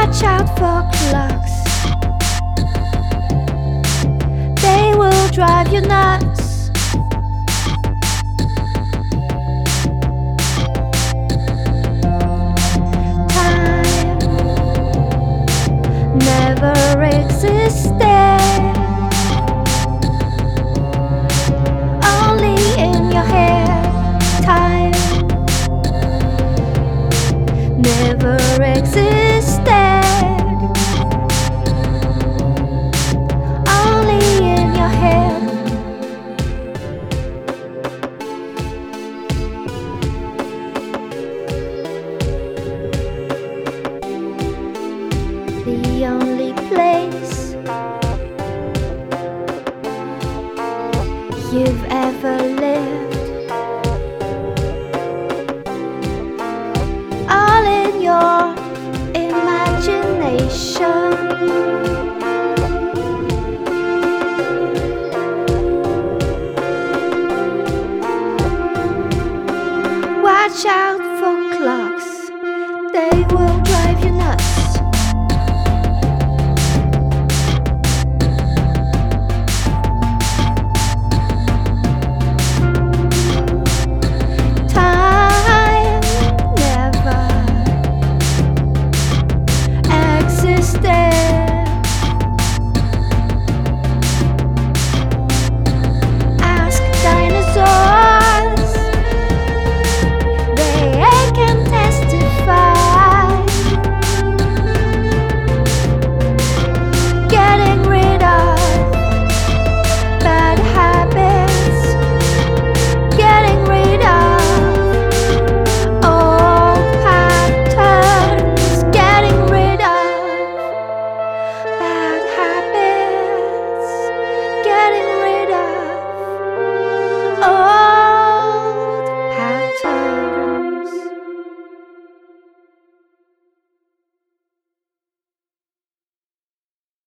watch out for clocks. They will drive you nuts. Time never existed. Only in your head, time never existed. lonely place you've ever lived. All in your imagination. Watch out for clocks, they will.